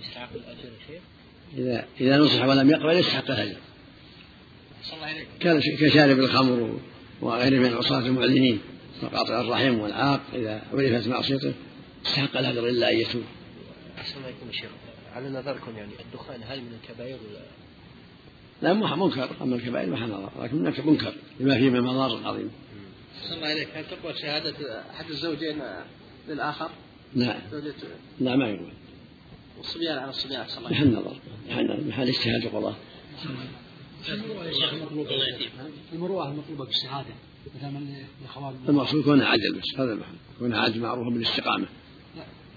يستحق الأجر شيخ؟ إذا إذا نصح ولم يقبل يستحق الأجر كشارب الخمر وغيره من العصاة المعلنين وقاطع الرحم والعاق إذا عرفت معصيته استحق الأجر إلا أن يتوب. أحسن عليكم يا شيخ. على نظركم يعني الدخان هل من الكبائر ولا؟ لا منكر. أما الكبائر ما نظر لكن منكر لما فيه من المضار العظيمة. أحسن الله إليك هل تقبل شهادة أحد الزوجين للآخر؟ لا لا ما يقبل والصبيان على الصبيان أحسن الله محل نظر محل محل اجتهاد القضاة المروءة المطلوبة بالشهادة مثلا من الأخوان. المقصود يكون عدل بس هذا المحل يكون عدل معروف بالاستقامة.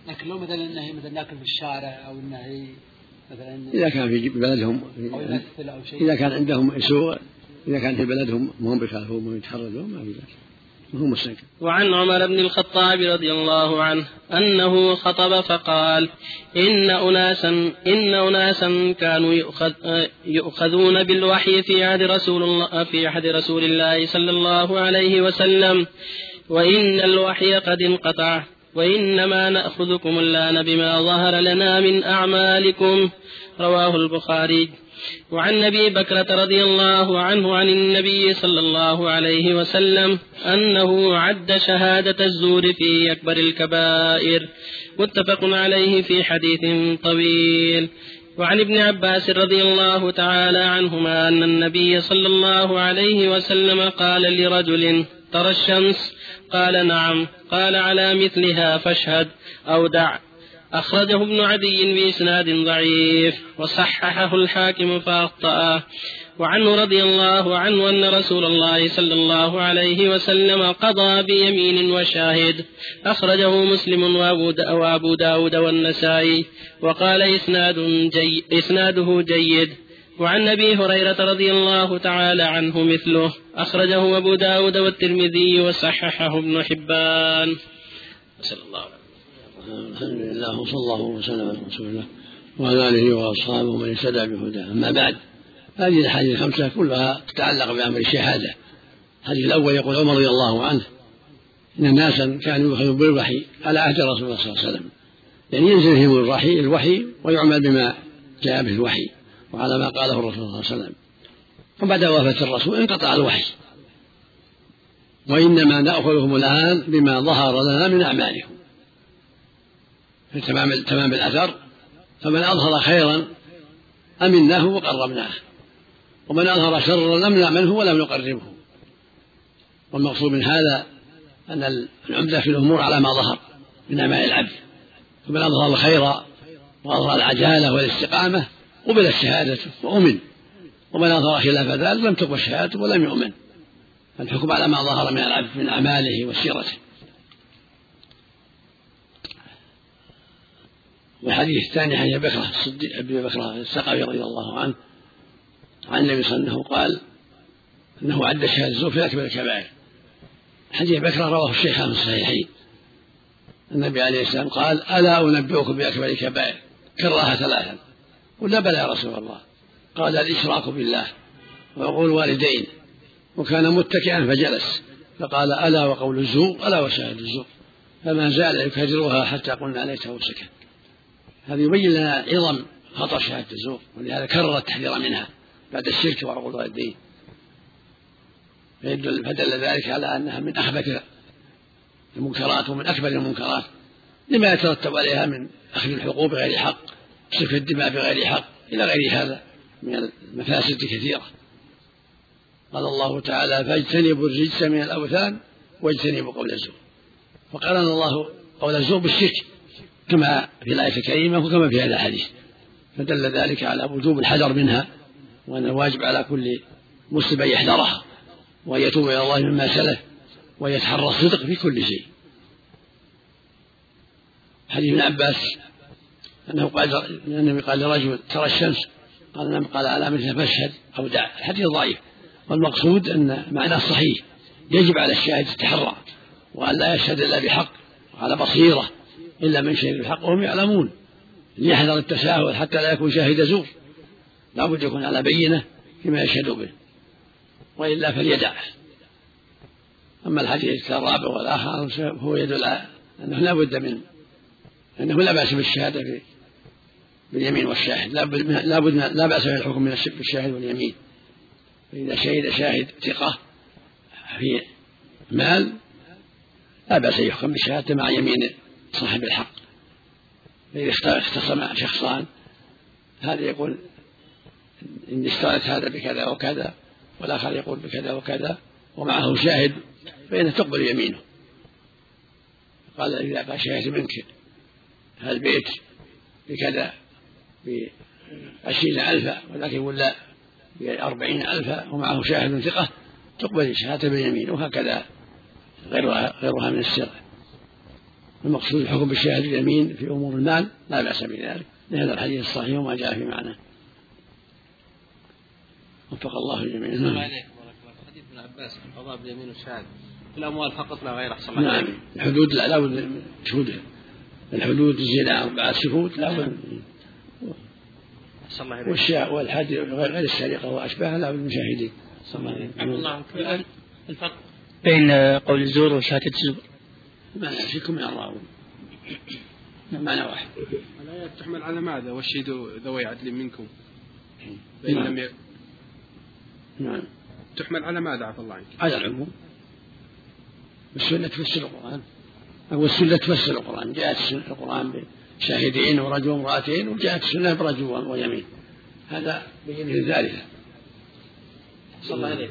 لكن لو مثلا إنه مثلا ناكل في الشارع أو إنه مثلا إذا كان في بلدهم أو يمثل أو شيء. إذا كان عندهم سوء إذا كان في بلدهم ما هم بيخالفون ما يتحرجون ما في ذلك. هو مستنكر وعن عمر بن الخطاب رضي الله عنه أنه خطب فقال إن أناسا إن أناسا كانوا يؤخذ يؤخذون بالوحي في عهد رسول الله في عهد رسول الله صلى الله عليه وسلم وإن الوحي قد انقطع. وإنما نأخذكم الآن بما ظهر لنا من أعمالكم. رواه البخاري. وعن أبي بكرة رضي الله عنه عن النبي صلى الله عليه وسلم أنه عد شهادة الزور في أكبر الكبائر. متفق عليه في حديث طويل. وعن ابن عباس رضي الله تعالى عنهما أن النبي صلى الله عليه وسلم قال لرجل ترى الشمس؟ قال نعم. قال على مثلها فاشهد أو دع. أخرجه ابن عدي بإسناد ضعيف. وصححه الحاكم فأخطأه وعنه رضي الله عنه أن رسول الله صلى الله عليه وسلم قضى بيمين وشاهد. أخرجه مسلم وأبو داود والنسائي. وقال إسناد جي إسناده جيد. وعن أبي هريرة رضي الله تعالى عنه مثله أخرجه أبو داود والترمذي وصححه ابن حبان. صلى الله. عليه الحمد لله وصلى الله وسلم على رسول الله وعلى آله وأصحابه ومن اهتدى بهداه. أما بعد هذه الأحاديث الخمسة كلها تتعلق بأمر الشهادة. الحديث الأول يقول عمر رضي الله عنه إن ناسا كانوا يؤخذون بالوحي على عهد رسول الله صلى الله عليه وسلم. يعني ينزل فيهم الوحي ويعمل بما جاء به الوحي. وعلى ما قاله الرسول صلى الله عليه وسلم. وبعد وفاة الرسول انقطع الوحي. وإنما نأخذهم الآن بما ظهر لنا من أعمالهم. في تمام تمام الأثر فمن أظهر خيرا أمناه وقربناه. ومن أظهر شرا لم نعمله ولم نقربه. والمقصود من هذا أن العمدة في الأمور على ما ظهر من أعمال العبد. فمن أظهر الخير وأظهر العجالة والاستقامة قبلت شهادته وأمن. ومن أظهر خلاف ذلك لم تقبل شهادته ولم يؤمن. الحكم على ما ظهر من العبد من أعماله وسيرته. والحديث الثاني عن أبي بكر الصديق أبي بكر الثقفي رضي الله عنه عن النبي صلى الله عليه وسلم قال إنه عد شهادة الزور في أكبر الكبائر. حديث بكر رواه الشيخان في الصحيحين. النبي عليه السلام قال ألا أنبئكم بأكبر الكبائر؟ كررها ثلاثا. قلنا بلى يا رسول الله. قال الإشراك بالله وعقول الوالدين. وكان متكئا فجلس. فقال ألا وقول الزور؟ ألا وشهاده الزور. فما زال يكررها حتى قلنا ليته سكت هذا يبين لنا عظم خطر شهادة الزور. ولهذا كرر التحذير منها بعد الشرك وعقول الدين فيدل فدل ذلك على أنها من أخبث المنكرات ومن أكبر المنكرات لما يترتب عليها من أخذ الحقوق بغير حق. سفك الدماء بغير حق إلى غير هذا من المفاسد كثيرة. قال الله تعالى فاجتنبوا الرجس من الأوثان واجتنبوا قول الزور. فقارن الله قول الزور بالشرك كما في الآية الكريمة وكما في هذا الحديث. فدل ذلك على وجوب الحذر منها وأن الواجب على كل مسلم أن يحذرها وأن يتوب إلى الله مما سلف ويتحرى الصدق في كل شيء. حديث ابن عباس أنه قال النبي قال لرجل ترى الشمس. قال نعم قال على مثل فاشهد أو دع الحديث ضعيف. والمقصود أن معناه صحيح. يجب على الشاهد التحرى وأن لا يشهد إلا بحق وعلى بصيرة. إلا من شهد الحق وهم يعلمون. ليحذر التساهل حتى لا يكون شاهد زور. لا بد يكون على بينة فيما يشهد به. وإلا فليدع. أما الحديث الرابع والآخر فهو يدل على أنه لا بد من أنه لا بأس بالشهادة في باليمين والشاهد. لا بد لا, بد لا بأس في الحكم من الشاهد واليمين. فإذا شهد شاهد ثقة في مال لا أن يحكم بالشهادة مع يمين صاحب الحق. فإذا اختصم شخصان هذا يقول إني اشتريت هذا بكذا وكذا والآخر يقول بكذا وكذا ومعه شاهد فإنه تقبل يمينه. قال إذا قال شاهد منك هذا البيت بكذا؟ بعشرين ألفا ولكن ولا بأربعين ألفا ومعه شاهد ثقة تقبل الشهادة باليمين وهكذا غيرها غيرها من السر. المقصود الحكم بالشاهد باليمين في أمور المال لا بأس بذلك لهذا الحديث الصحيح وما جاء في معناه وفق الله الجميع. نعم. حديث ابن عباس القضاء باليمين والشهاده في الأموال فقط لا غير أحسن نعم. الحدود لا بد شهود الحدود الزنا أربعة شهود لا بد والشاء والحد غير السرقة وأشباهها لا بد من شاهدين الله الفرق بين قول الزور وشهادة الزور. ما فيكم من الراوي معنى واحد. الآيات تحمل على ماذا؟ والشهدوا ذوي عدل منكم. فإن نعم. لم ي... نعم. تحمل على ماذا؟ عفى الله عنك؟ على العموم. السنة تفسر القرآن. أو السنة تفسر القرآن. جاءت القرآن بشاهدين ورجل وامرأتين وجاءت السنة برجل ويمين. هذا بين الثالثة صلى الله عليه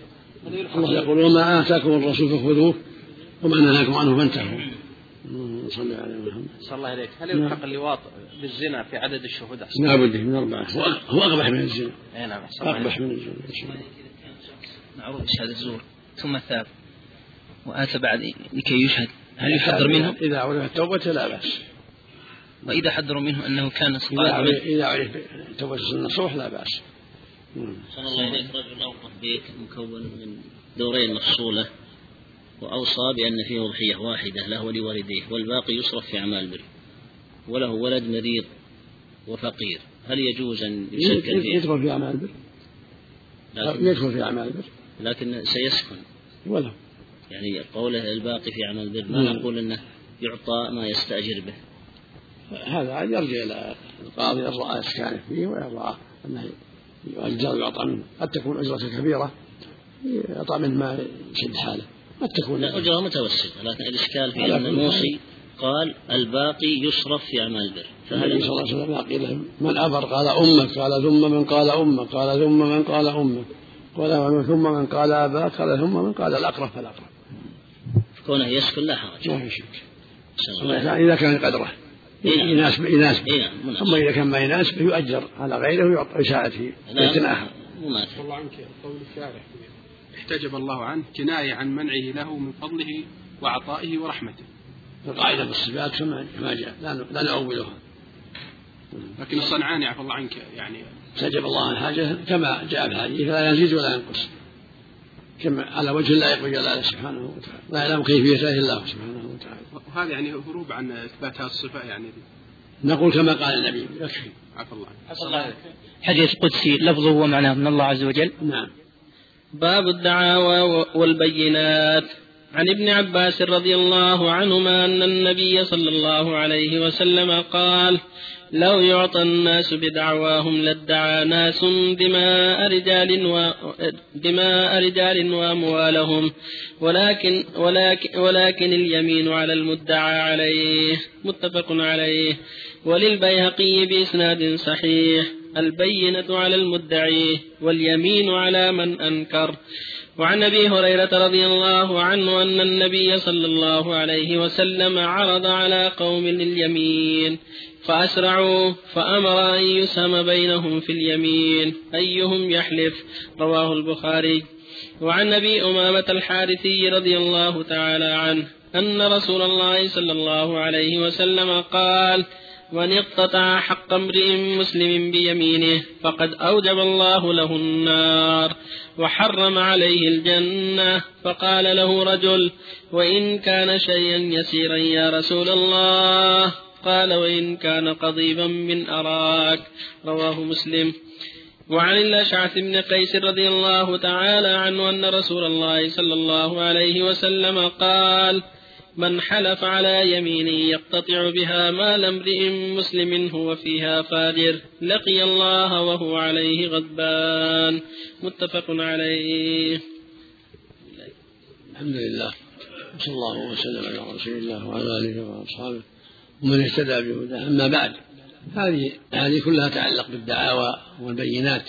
الله يقول وما آتاكم الرسول فخذوه وما نهاكم عنه فانتهوا. صلى على محمد. صلى الله عليك هل يلحق نعم. اللواط بالزنا في عدد الشهداء؟ لا بد من أربعة. هو أقبح من الزنا. أي نعم أقبح من الزنا. معروف بشهادة الزور. ثم ثاب وآتى بعد لكي يشهد. هل يحذر منه؟ إذا عرف التوبة لا بأس. وإذا حذروا منه أنه كان صادقا إذا عرف توبة النصوح لا بأس. صلى الله عليه رجل أوقف بيت مكون من دورين مفصولة وأوصى بأن فيه أضحية واحدة له ولوالديه والباقي يصرف في أعمال بر وله ولد مريض وفقير. هل يجوز أن يسكن فيه؟ يدخل في أعمال البر. لكن يدخل في أعمال البر. لكن سيسكن. ولو يعني قوله الباقي في أعمال البر ما نقول أنه يعطى ما يستأجر به؟ هذا يرجع إلى القاضي إن رأى إسكانه فيه وإن رأى أنه يؤجر ويعطى منه. قد تكون أجرته كبيرة يعطى منه ما يشد حاله. قد تكون لا أجرة متوسطة لكن الإشكال في أن الموصي قال الباقي يصرف في أعمال البر. فهل النبي صلى الله عليه وسلم قيل من أبر قال أمك قال ثم من قال أمك قال ثم من قال أمك. قال ثم من قال أباك قال ثم من قال الأقرب فالأقرب. كونه يسكن لا حرج. ما في شك إذا كان قدره. يناسب يناسب. ثم إذا كان ما يناسب يؤجر على غيره ويعطى يساعد في بيت آخر الله عنك قول الشارع. احتجب الله عنه كناية عن منعه له من فضله وعطائه ورحمته. القاعدة بالصفات كما كما جاء. لا لا نؤولها. لكن الصنعاني عفى الله عنك يعني. استجب الله عن حاجة كما جاء في الحديث فلا يزيد ولا ينقص. كما على وجه لا يقبل جلاله سبحانه وتعالى. لا يعلم كيفيته إلا الله سبحانه وتعالى وهذا يعني هروب عن إثبات هذه الصفة يعني. نقول كما قال النبي يكفي. عفى الله عفى الله حديث قدسي لفظه ومعناه من الله عز وجل. نعم. باب الدعاوى والبينات. عن ابن عباس رضي الله عنهما أن النبي صلى الله عليه وسلم قال لو يعطى الناس بدعواهم لادعى ناس دماء رجال و دماء رجال وأموالهم ولكن ولكن ولكن اليمين على المدعى عليه. متفق عليه. وللبيهقي بإسناد صحيح. البينة على المدعي واليمين على من أنكر. وعن أبي هريرة رضي الله عنه أن النبي صلى الله عليه وسلم عرض على قوم اليمين فأسرعوا فأمر أن يسهم بينهم في اليمين. أيهم يحلف؟ رواه البخاري. وعن أبي أمامة الحارثي رضي الله تعالى عنه أن رسول الله صلى الله عليه وسلم قال من اقتطع حق امرئ مسلم بيمينه فقد أوجب الله له النار وحرم عليه الجنة فقال له رجل وإن كان شيئا يسيرا يا رسول الله؟ قال وإن كان قضيبا من أراك. رواه مسلم. وعن الأشعث بن قيس رضي الله تعالى عنه أن رسول الله صلى الله عليه وسلم قال من حلف على يمين يقتطع بها مال امرئ مسلم هو فيها فاجر. لقي الله وهو عليه غضبان. متفق عليه. الحمد لله. صلى الله وسلم على رسول الله وعلى آله وأصحابه ومن اهتدى بهداه. أما بعد هذه هذه كلها تتعلق بالدعاوى والبينات.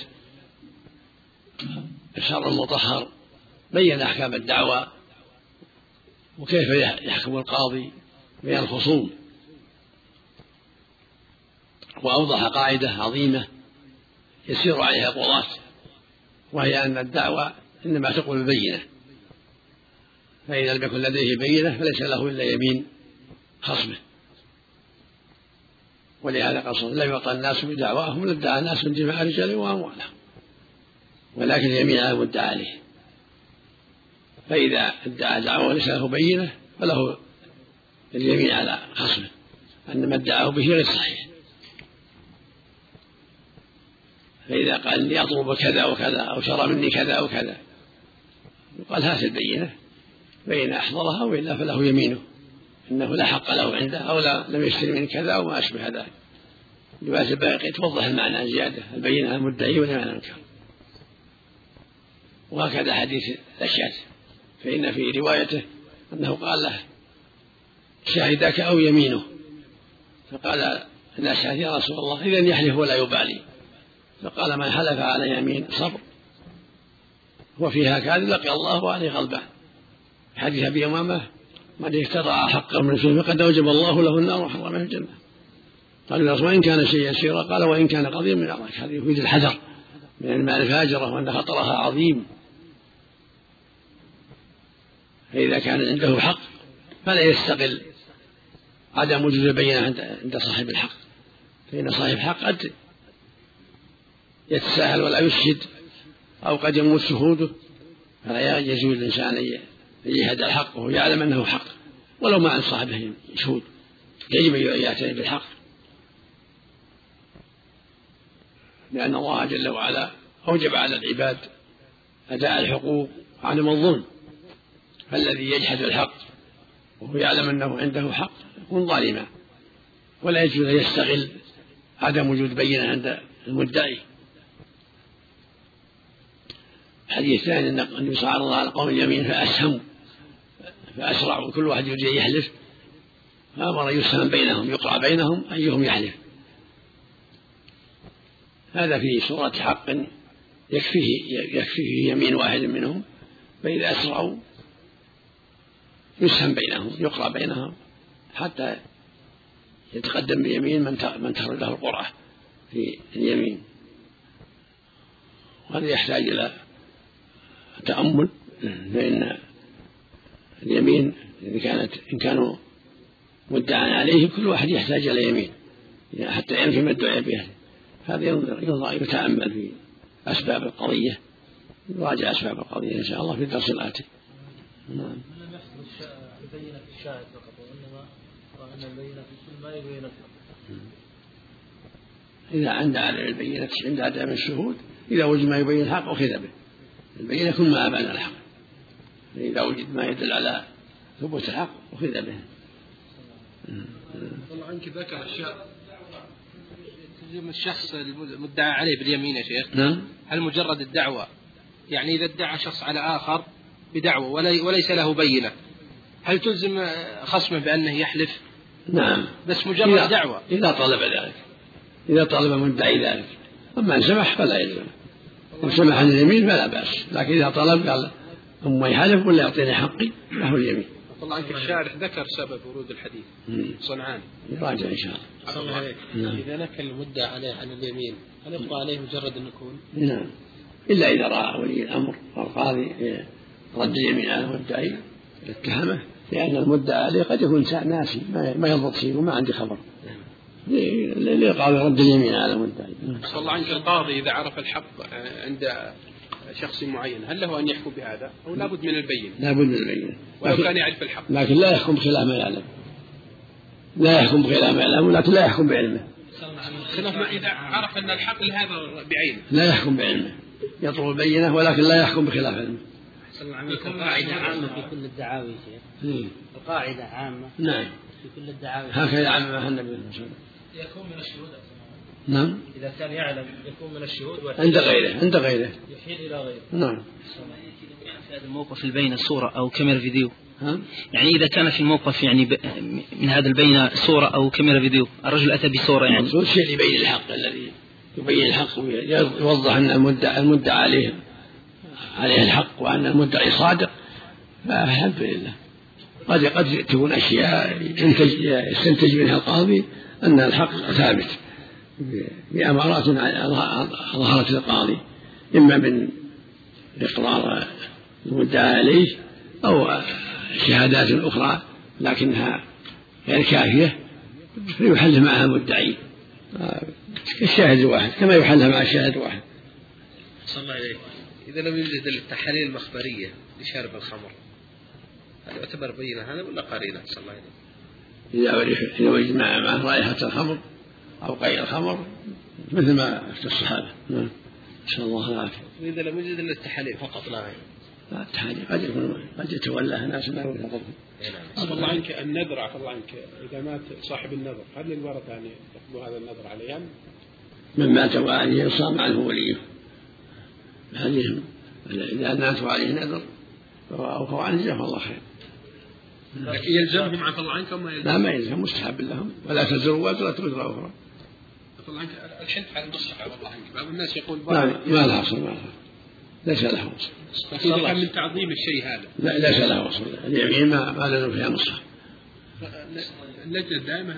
الشرع المطهر بين أحكام الدعوى وكيف يحكم القاضي بين الخصوم. وأوضح قاعدة عظيمة يسير عليها القضاة وهي أن الدعوة إنما تقبل بينة فإذا لم يكن لديه بينة فليس له إلا يمين خصمه. ولهذا قال لا يعطى الناس بدعواهم لادعى الناس من جماع رجال وأموالهم ولكن اليمين على المدعى عليه. فإذا ادعى دعوة وليس له بينة فله اليمين على خصمه أن ما ادعاه به غير صحيح. فإذا قال إني أطلب كذا وكذا أو شرى مني كذا وكذا يقال هات البينة بين أحضرها وإلا فله يمينه إنه لا حق له عنده أو لا لم يشتري من كذا وما أشبه ذلك. رواية الباقي توضح المعنى زيادة البينة المدعي ولا على المنكر. وهكذا حديث الأشياء. فإن في روايته أنه قال له شاهدك أو يمينه؟ فقال الأشعث يا رسول الله إذا يحلف ولا يبالي. فقال من حلف على يمين صبر. وفيها كاذب لقي الله وعليه غلبان حديث أبي أمامة من اقتطع حقا من رسوله فقد أوجب الله له النار وحرمه الجنة. قال يا وإن كان شيء يسيرا قال وإن كان قضيا من الأرض هذا يفيد الحذر من المال الفاجرة وأن خطرها عظيم. فإذا كان عنده حق فلا يستقل. عدم وجود البينة عند صاحب الحق. فإن صاحب الحق قد يتساهل ولا يشهد أو قد يموت شهوده فلا يجوز الإنسان أن يجهد الحق وهو يعلم أنه حق ولو ما عن صاحبه شهود. يجب أن يعتني بالحق. لأن الله جل وعلا أوجب على العباد أداء الحقوق وعدم الظلم. فالذي يجحد الحق وهو يعلم أنه عنده حق يكون ظالما ولا يجوز أن يستغل عدم وجود بينة عند المدعي. الحديث الثاني أن النبي صلى الله على قوم اليمين فأسهموا فأسرعوا كل واحد يريد أن يحلف. فأمر يسهم بينهم يقرأ بينهم أيهم يحلف. هذا في صورة حق يكفيه يكفيه يمين واحد منهم فإذا أسرعوا يسهم بينهم يقرأ بينهم حتى يتقدم بيمين من من تخرج له القرعة في اليمين. وهذا يحتاج إلى تأمل فإن اليمين إن كانت إن كانوا مدعى عليه كل واحد يحتاج إلى يمين حتى ينفي ما ادعي به هذا ينظر يتأمل في أسباب القضية يراجع أسباب القضية إن شاء الله في الدرس الآتي. نعم. البينة في الشاهد فقط وإنما أن البينة في كل ما يبين إذا عند عدم البينة عند عدم الشهود إذا وجد ما يبين الحق أخذ به. البينة كل ما أبان الحق. إذا وجد ما يدل على ثبوت الحق أخذ به. الله عنك ذكر أشياء تلزم الشخص المدعى عليه باليمين يا شيخ. نعم. هل مجرد الدعوة؟ يعني إذا ادعى شخص على آخر بدعوة وليس له بينة. هل تلزم خصمه بأنه يحلف؟ نعم. بس مجرد إذا دعوة. إذا طلب ذلك. إذا طلب مدعي ذلك. أما إن سمح فلا يلزم. إن سمح عن اليمين فلا بأس. لكن إذا طلب قال أما يحلف ولا يعطيني حقي له اليمين. الله عنك الشارح ذكر سبب ورود الحديث. صنعان. يراجع إن شاء الله. عليك نعم. إذا نكل المدعى عليه عن اليمين هل يبقى عليه مجرد النكول؟ نعم. إلا إذا رأى ولي الأمر القاضي رد اليمين على المدعي اتهمه. لأن المدعى عليه قد يكون ناسي ما يضبط فيه وما عندي خبر. ليقال رد اليمين على المدعي صلى الله عنك القاضي إذا عرف الحق عند شخص معين هل له أن يحكم بهذا؟ أو لابد من البينة. لابد من البينة. ولو كان يعرف الحق. لكن لا يحكم بخلاف ما يعلم. لا يحكم بخلاف ما يعلم لكن لا يحكم بعلمه. خلاف ما إذا عرف أن الحق لهذا بعينه. لا يحكم بعلمه. يطلب البينة ولكن لا يحكم بخلاف علمه. القاعدة عامة. في كل الدعاوي شيخ. القاعدة عامة نعم. في كل الدعاوي. هكذا عممها النبي صلى الله عليه وسلم. يكون من الشهود نعم. إذا كان يعلم يكون من الشهود عند غيره عند غيره. يحيل إلى غيره. نعم. في هذا الموقف البين صورة أو كاميرا فيديو. ها؟ يعني إذا كان في الموقف يعني ب... من هذا البين صورة أو كاميرا فيديو الرجل أتى بصورة يعني. الشيء اللي يبين الحق الذي يبين الحق ويوضح أن المدعى المدعى عليه عليه الحق وأن المدعي صادق فالحمد لله قد قد تكون أشياء يستنتج منها القاضي أن الحق ثابت بأمارات ظهرت للقاضي إما من إقرار المدعى عليه أو شهادات أخرى لكنها غير كافية فيحل معها المدعي. كالشاهد الواحد كما يحل مع الشاهد الواحد. صلى الله عليه إذا لم يوجد التحاليل المخبرية لشارب الخمر هل يعتبر بينة هذا ولا قرينة؟ صلى الله عليه إذا إذا وجد مع مع رائحة الخمر أو قيء الخمر مثل ما أفتى الصحابة. نعم. نسأل الله العافية. وإذا لم يوجد إلا التحاليل فقط لا غير. لا التحاليل قد يكون قد يتولاها ناس ما يوثقون عفى الله عنك. النذر عفى الله عنك. إذا مات صاحب النذر هل للورثة أن يأخذوا هذا النذر عليه من مات وعليه صام عنه وليه. هذه إذا مات وعليه نذر فهو عنه جزاه الله خير. لكن يلزمهم عفى الله عنك وما يلزم لا ما يلزم مستحب لهم. ولا تزر وزرة وزر أخرى. عفى الله عنك. الحنت على المصحف عفى الله عنك. بعض الناس يقول ما ما لها أصل ما لها. ليس له أصل. لكن إذا كان من تعظيم الشيء هذا. لا ليس له أصل. اليمين ما ما لزم فيها مصحف اللجنة الدائمة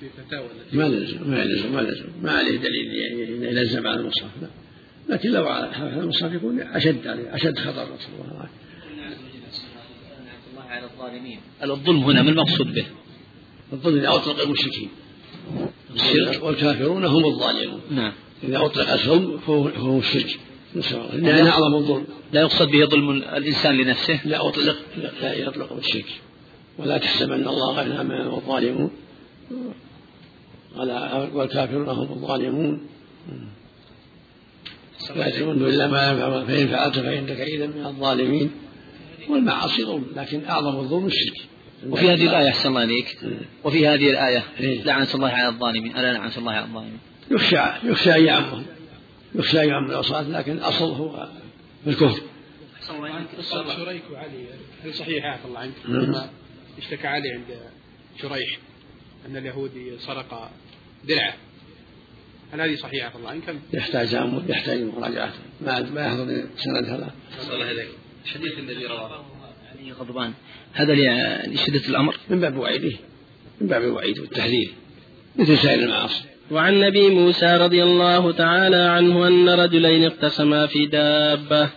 في فتاوى ما لزم ما يلزم ما لزم. ما عليه دليل يعني يلزم على المصحف لا. لكن لو على هذا المصحف أشد عليه أشد خطر نسأل الله. العافية على الظالمين الظلم هنا ما المقصود به؟ الظلم إذا أطلق المشركين. الشرك. والكافرون هم الظالمون. نعم. إذا أطلق الظلم فهو الشرك نسأل الله. لأن أعظم الظلم. لا يقصد به ظلم الإنسان لنفسه؟ لا أطلق لا يطلق بالشرك ولا تحسبن الله غنى ما هو الظالمون. والكافرون هم الظالمون. لا تظن إلا ما ينفع فإن فعلت فإنك إذا من الظالمين والمعاصي ظلم لكن أعظم الظلم الشرك. وفي هذه الآية أحسن الله عليك وفي هذه الآية إيه. لعنة الله على الظالمين. ألا لعنة الله على الظالمين؟ يخشى يخشى أن يعمهم يخشى أن يعم العصاة لكن الأصل هو الكفر. قصة شريك وعلي. هل صحيح؟ عفى الله عنك. نعم. لما اشتكى علي عند شريح أن اليهودي سرق درعة. هل هذه صحيحة عفى الله. عنك؟ يحتاج يحتاج مراجعة. ما ما يحضر سند هذا. صلى الله عليه الحديث الذي رواه. علي غضبان. هذا لشدة الأمر. من باب وعيده من باب الوعيد والتحذير مثل سائر المعاصي. وعن نبي موسى رضي الله تعالى عنه أن رجلين اقتسما في دابة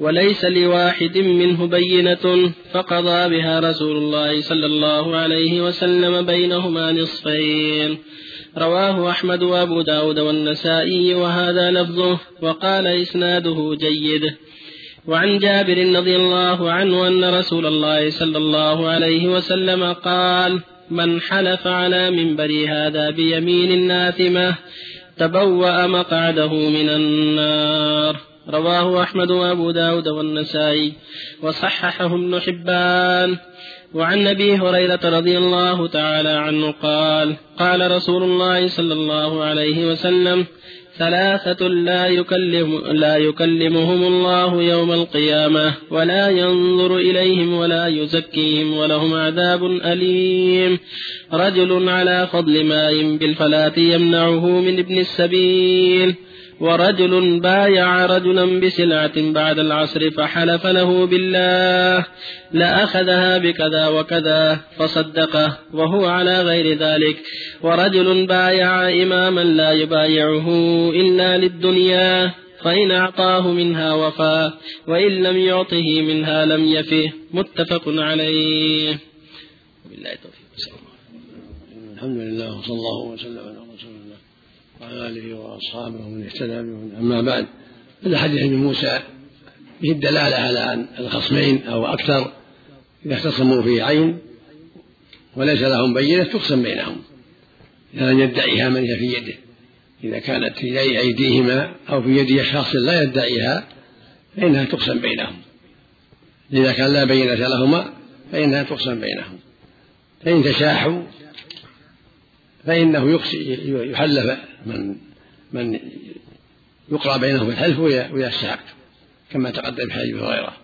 وليس لواحد منه بينة فقضى بها رسول الله صلى الله عليه وسلم بينهما نصفين. رواه أحمد وأبو داود والنسائي وهذا لفظه وقال إسناده جيد. وعن جابر رضي الله عنه أن رسول الله صلى الله عليه وسلم قال من حلف على منبري هذا بيمين ناثمة تبوأ مقعده من النار. رواه أحمد وأبو داود والنسائي وصححه ابن حبان. وعن أبي هريرة رضي الله تعالى عنه قال قال رسول الله صلى الله عليه وسلم ثلاثة لا يكلم لا يكلمهم الله يوم القيامة ولا ينظر إليهم ولا يزكيهم ولهم عذاب أليم. رجل على فضل ماء بالفلاة يمنعه من ابن السبيل. ورجل بايع رجلا بسلعة بعد العصر فحلف له بالله لأخذها بكذا وكذا فصدقه وهو على غير ذلك. ورجل بايع إماما لا يبايعه إلا للدنيا فإن أعطاه منها وفى وإن لم يعطه منها لم يفه. متفق عليه. بالله التوفيق. الحمد لله وصلى الله وسلم على آله وأصحابه ومن اهتدى بهم. أما بعد هذا حديث ابن موسى فيه الدلالة على أن الخصمين أو أكثر إذا اختصموا في عين وليس لهم بينة تقسم بينهم. لم يدعيها من هي في يده. إذا كانت في أيديهما أو في يد شخص لا يدعيها فإنها تقسم بينهم. إذا كان لا بينة لهما فإنها تقسم بينهم. فإن تشاحوا فإنه يحلف من من يقرأ بينهم الحلف ويستحق كما تقدم في حديث هريرة.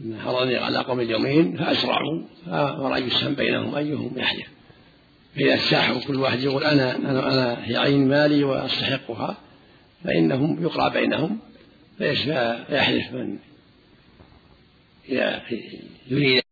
إن حرني على قوم اليومين فأسرعوا فأمر أن يسهم بينهم أيهم يحلف. فإذا استحوا كل واحد يقول أنا أنا أنا هي عين مالي وأستحقها فإنهم يقرأ بينهم فيحلف من يريد